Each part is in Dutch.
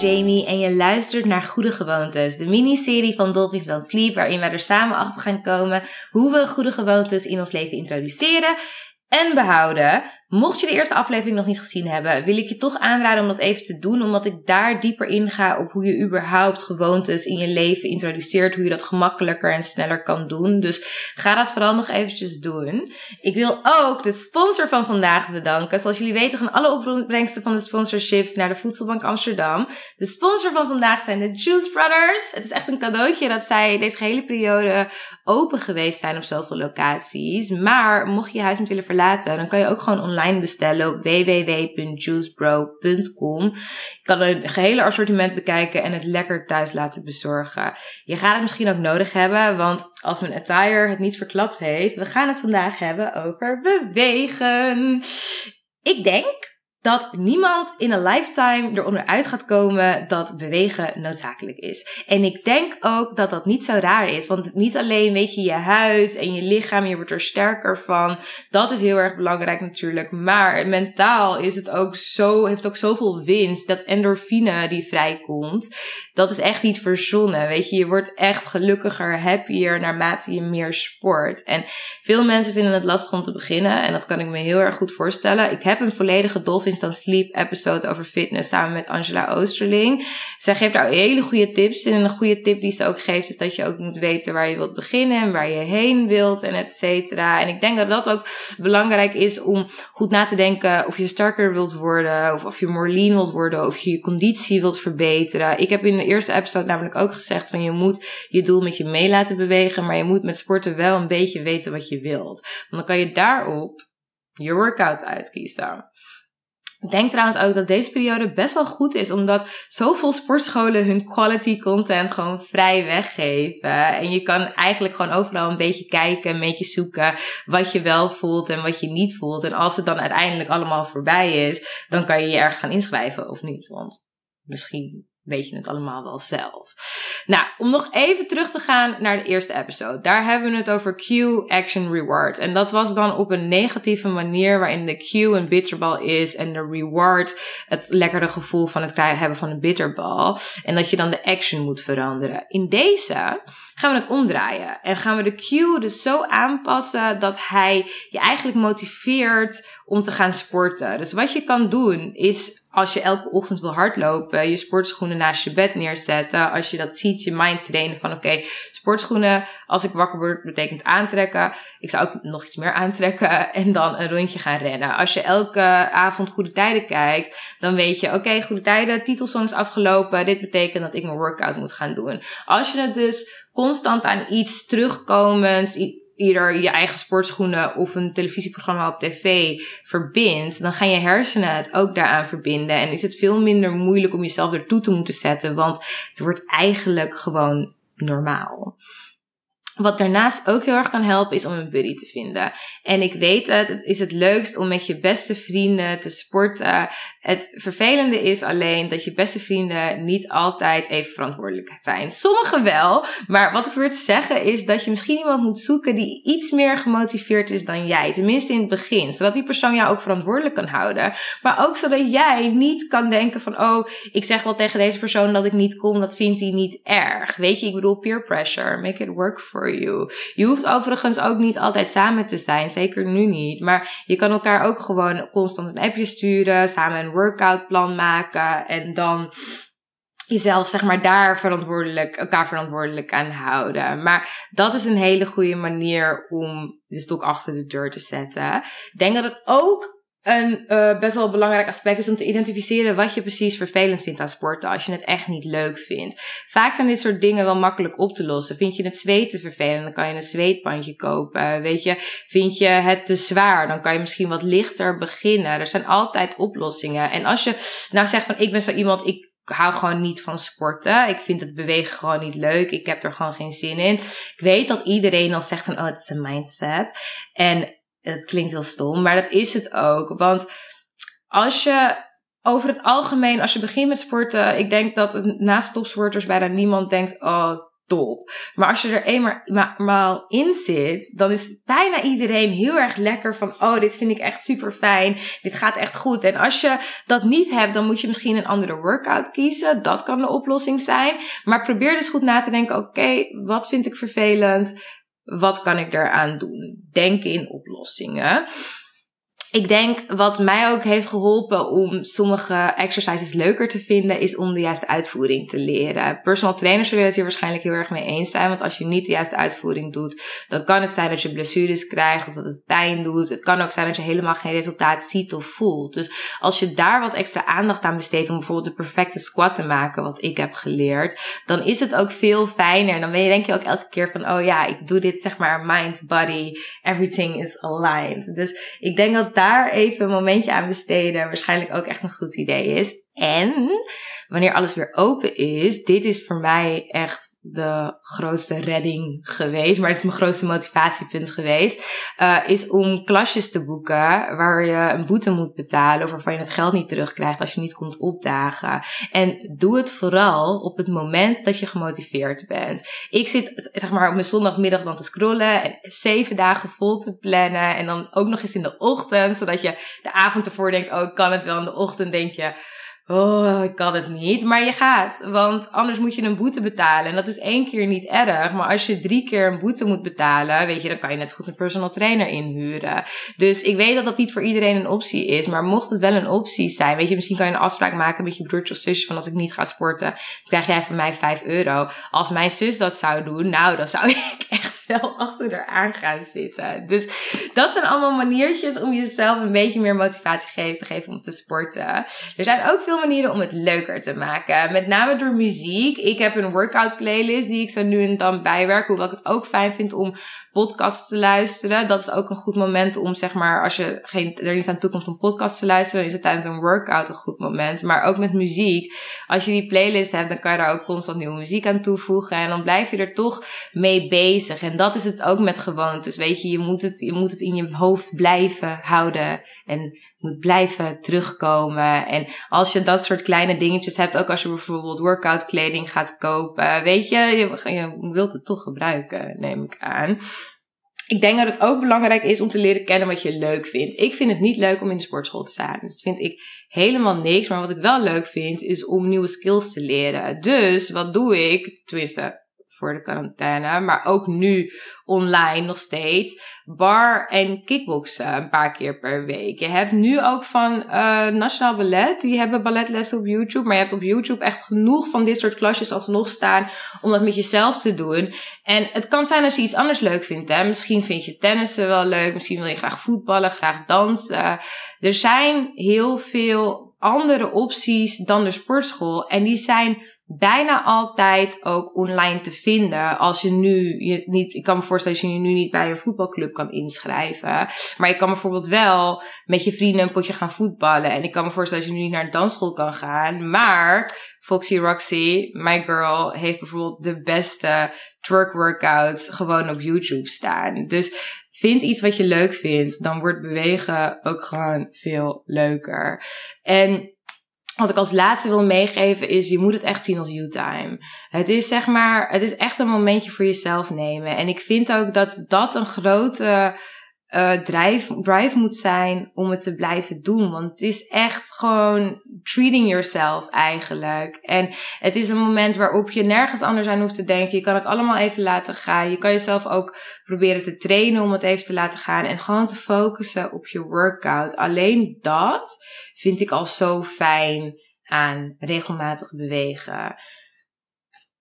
Jamie en je luistert naar Goede Gewoontes, de miniserie van Dolphins Don't Sleep, waarin wij er samen achter gaan komen hoe we goede gewoontes in ons leven introduceren en behouden. Mocht je de eerste aflevering nog niet gezien hebben, wil ik je toch aanraden om dat even te doen, omdat ik daar dieper inga op hoe je überhaupt gewoontes in je leven introduceert, hoe je dat gemakkelijker en sneller kan doen. Dus ga dat vooral nog eventjes doen. Ik wil ook de sponsor van vandaag bedanken. Zoals jullie weten gaan alle opbrengsten van de sponsorships naar de Voedselbank Amsterdam. De sponsor van vandaag zijn de Juice Brothers. Het is echt een cadeautje dat zij deze hele periode open geweest zijn op zoveel locaties. Maar mocht je je huis niet willen verlaten, dan kan je ook gewoon online online bestellen op www.juicebro.com. Je kan een gehele assortiment bekijken en het lekker thuis laten bezorgen. Je gaat het misschien ook nodig hebben, want als mijn attire het niet verklapt heeft, we gaan het vandaag hebben over bewegen. Ik denk dat niemand in een lifetime eronder uit gaat komen dat bewegen noodzakelijk is. En ik denk ook dat dat niet zo raar is. Want niet alleen weet je je huid en je lichaam, je wordt er sterker van. Dat is heel erg belangrijk natuurlijk. Maar mentaal is het ook zo, heeft ook zoveel winst. Dat endorfine die vrijkomt. Dat is echt niet verzonnen. Weet je, je wordt echt gelukkiger, happier naarmate je meer sport. En veel mensen vinden het lastig om te beginnen. En dat kan ik me heel erg goed voorstellen. Ik heb een volledige dolphin dan Sleep episode over fitness samen met Angela Oosterling. Zij geeft daar hele goede tips. En een goede tip die ze ook geeft is dat je ook moet weten waar je wilt beginnen en waar je heen wilt en et cetera. En ik denk dat dat ook belangrijk is om goed na te denken of je sterker wilt worden of of je lean wilt worden of je je conditie wilt verbeteren. Ik heb in de eerste episode namelijk ook gezegd van je moet je doel met je mee laten bewegen, maar je moet met sporten wel een beetje weten wat je wilt. Want dan kan je daarop je workouts uitkiezen. Ik denk trouwens ook dat deze periode best wel goed is, omdat zoveel sportscholen hun quality content gewoon vrij weggeven. En je kan eigenlijk gewoon overal een beetje kijken, een beetje zoeken wat je wel voelt en wat je niet voelt. En als het dan uiteindelijk allemaal voorbij is, dan kan je je ergens gaan inschrijven of niet. Want misschien weet je het allemaal wel zelf. Nou, om nog even terug te gaan naar de eerste episode. Daar hebben we het over Q, Action, Reward. En dat was dan op een negatieve manier waarin de Q een bitterbal is en de reward het lekkere gevoel van het krijgen hebben van een bitterbal. En dat je dan de action moet veranderen. In deze gaan we het omdraaien. En gaan we de Q dus zo aanpassen dat hij je eigenlijk motiveert om te gaan sporten. Dus wat je kan doen is als je elke ochtend wil hardlopen, je sportschoenen naast je bed neerzetten. Als je dat ziet, je mind trainen van oké, sportschoenen, als ik wakker word, betekent aantrekken. Ik zou ook nog iets meer aantrekken en dan een rondje gaan rennen. Als je elke avond goede tijden kijkt, dan weet je oké, goede tijden, titelsong is afgelopen. Dit betekent dat ik mijn workout moet gaan doen. Als je het dus constant aan iets terugkomends, ieder je eigen sportschoenen of een televisieprogramma op tv verbindt, dan gaan je hersenen het ook daaraan verbinden. En is het veel minder moeilijk om jezelf ertoe te moeten zetten, want het wordt eigenlijk gewoon normaal. Wat daarnaast ook heel erg kan helpen is om een buddy te vinden. En ik weet het, het is het leukst om met je beste vrienden te sporten. Het vervelende is alleen dat je beste vrienden niet altijd even verantwoordelijk zijn. Sommigen wel, maar wat ik wil zeggen is dat je misschien iemand moet zoeken die iets meer gemotiveerd is dan jij. Tenminste in het begin, zodat die persoon jou ook verantwoordelijk kan houden. Maar ook zodat jij niet kan denken van, oh, ik zeg wel tegen deze persoon dat ik niet kom, dat vindt hij niet erg. Weet je, ik bedoel peer pressure, make it work for Je hoeft overigens ook niet altijd samen te zijn, zeker nu niet. Maar je kan elkaar ook gewoon constant een appje sturen, samen een workoutplan maken en dan jezelf zeg maar daar verantwoordelijk, elkaar verantwoordelijk aan houden. Maar dat is een hele goede manier om de stok achter de deur te zetten. Denk dat het ook een uh, best wel belangrijk aspect is om te identificeren wat je precies vervelend vindt aan sporten als je het echt niet leuk vindt. Vaak zijn dit soort dingen wel makkelijk op te lossen. Vind je het zweten vervelend, dan kan je een zweetbandje kopen. Weet je, vind je het te zwaar, dan kan je misschien wat lichter beginnen. Er zijn altijd oplossingen. En als je nou zegt van ik ben zo iemand, ik hou gewoon niet van sporten. Ik vind het bewegen gewoon niet leuk. Ik heb er gewoon geen zin in. Ik weet dat iedereen dan zegt van, oh, het is een mindset. En het klinkt heel stom, maar dat is het ook. Want als je over het algemeen, als je begint met sporten, ik denk dat naast topsporters bijna niemand denkt, oh, top. Maar als je er eenmaal in zit, dan is bijna iedereen heel erg lekker van, oh, dit vind ik echt super fijn. Dit gaat echt goed. En als je dat niet hebt, dan moet je misschien een andere workout kiezen. Dat kan de oplossing zijn. Maar probeer dus goed na te denken, oké, wat vind ik vervelend? Wat kan ik daaraan doen? Denk in oplossingen ik denk wat mij ook heeft geholpen om sommige exercises leuker te vinden, is om de juiste uitvoering te leren. Personal trainers zullen het hier waarschijnlijk heel erg mee eens zijn, want als je niet de juiste uitvoering doet, dan kan het zijn dat je blessures krijgt of dat het pijn doet. Het kan ook zijn dat je helemaal geen resultaat ziet of voelt. Dus als je daar wat extra aandacht aan besteedt om bijvoorbeeld de perfecte squat te maken, wat ik heb geleerd, dan is het ook veel fijner. En dan ben je denk je ook elke keer van, oh ja, ik doe dit zeg maar mind, body, everything is aligned. Dus ik denk dat daar daar even een momentje aan besteden waarschijnlijk ook echt een goed idee is. En wanneer alles weer open is, dit is voor mij echt de grootste redding geweest, maar het is mijn grootste motivatiepunt geweest, uh, is om klasjes te boeken waar je een boete moet betalen of waarvan je het geld niet terugkrijgt als je niet komt opdagen. En doe het vooral op het moment dat je gemotiveerd bent. Ik zit zeg maar op mijn zondagmiddag dan te scrollen en zeven dagen vol te plannen en dan ook nog eens in de ochtend, zodat je de avond ervoor denkt, oh ik kan het wel, in de ochtend denk je, Oh, ik kan het niet. Maar je gaat, want anders moet je een boete betalen. En dat is één keer niet erg. Maar als je drie keer een boete moet betalen, weet je, dan kan je net goed een personal trainer inhuren. Dus ik weet dat dat niet voor iedereen een optie is. Maar mocht het wel een optie zijn, weet je, misschien kan je een afspraak maken met je broertje of zusje van als ik niet ga sporten, krijg jij van mij 5 euro. Als mijn zus dat zou doen, nou, dan zou ik echt wel achter haar aan gaan zitten. Dus dat zijn allemaal maniertjes om jezelf een beetje meer motivatie te geven om te sporten. Er zijn ook veel manieren om het leuker te maken. Met name door muziek. Ik heb een workout playlist die ik zo nu en dan bijwerk. Hoewel ik het ook fijn vind om podcasts te luisteren. Dat is ook een goed moment om, zeg maar, als je geen, er niet aan toe komt om podcasts te luisteren, dan is het tijdens een workout een goed moment. Maar ook met muziek. Als je die playlist hebt, dan kan je daar ook constant nieuwe muziek aan toevoegen. En dan blijf je er toch mee bezig. En dat is het ook met gewoontes. Weet je, je moet het, je moet het in je hoofd blijven houden. En moet blijven terugkomen. En als je dat soort kleine dingetjes hebt, ook als je bijvoorbeeld workout kleding gaat kopen, weet je, je, wilt het toch gebruiken, neem ik aan. Ik denk dat het ook belangrijk is om te leren kennen wat je leuk vindt. Ik vind het niet leuk om in de sportschool te staan. Dus dat vind ik helemaal niks. Maar wat ik wel leuk vind, is om nieuwe skills te leren. Dus wat doe ik? Tenminste, voor de quarantaine, maar ook nu online nog steeds, bar en kickboksen een paar keer per week. Je hebt nu ook van uh, Nationaal Ballet, die hebben balletlessen op YouTube, maar je hebt op YouTube echt genoeg van dit soort klasjes alsnog staan om dat met jezelf te doen. En het kan zijn als je iets anders leuk vindt, hè. Misschien vind je tennissen wel leuk, misschien wil je graag voetballen, graag dansen. Er zijn heel veel andere opties dan de sportschool en die zijn bijna altijd ook online te vinden. Als je nu, je niet, ik kan me voorstellen dat je nu niet bij een voetbalclub kan inschrijven. Maar je kan bijvoorbeeld wel met je vrienden een potje gaan voetballen. En ik kan me voorstellen dat je nu niet naar een dansschool kan gaan. Maar Foxy Roxy, my girl, heeft bijvoorbeeld de beste twerk workouts gewoon op YouTube staan. Dus vind iets wat je leuk vindt. Dan wordt bewegen ook gewoon veel leuker. En wat ik als laatste wil meegeven is, je moet het echt zien als you-time. Het is zeg maar, het is echt een momentje voor jezelf nemen. En ik vind ook dat dat een grote uh, drive, drive moet zijn om het te blijven doen. Want het is echt gewoon treating yourself eigenlijk. En het is een moment waarop je nergens anders aan hoeft te denken. Je kan het allemaal even laten gaan. Je kan jezelf ook proberen te trainen om het even te laten gaan. En gewoon te focussen op je workout. Alleen dat vind ik al zo fijn aan regelmatig bewegen.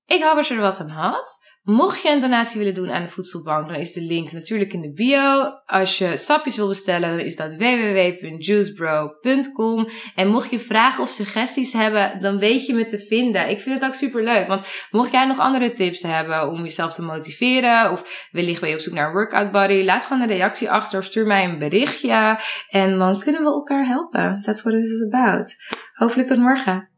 Ik hoop dat je er wat aan had. Mocht je een donatie willen doen aan de voedselbank, dan is de link natuurlijk in de bio. Als je sapjes wil bestellen, dan is dat www.juicebro.com. En mocht je vragen of suggesties hebben, dan weet je me te vinden. Ik vind het ook super leuk, want mocht jij nog andere tips hebben om jezelf te motiveren, of wellicht ben je op zoek naar een workout body, laat gewoon een reactie achter of stuur mij een berichtje. En dan kunnen we elkaar helpen. That's what it is about. Hopelijk tot morgen.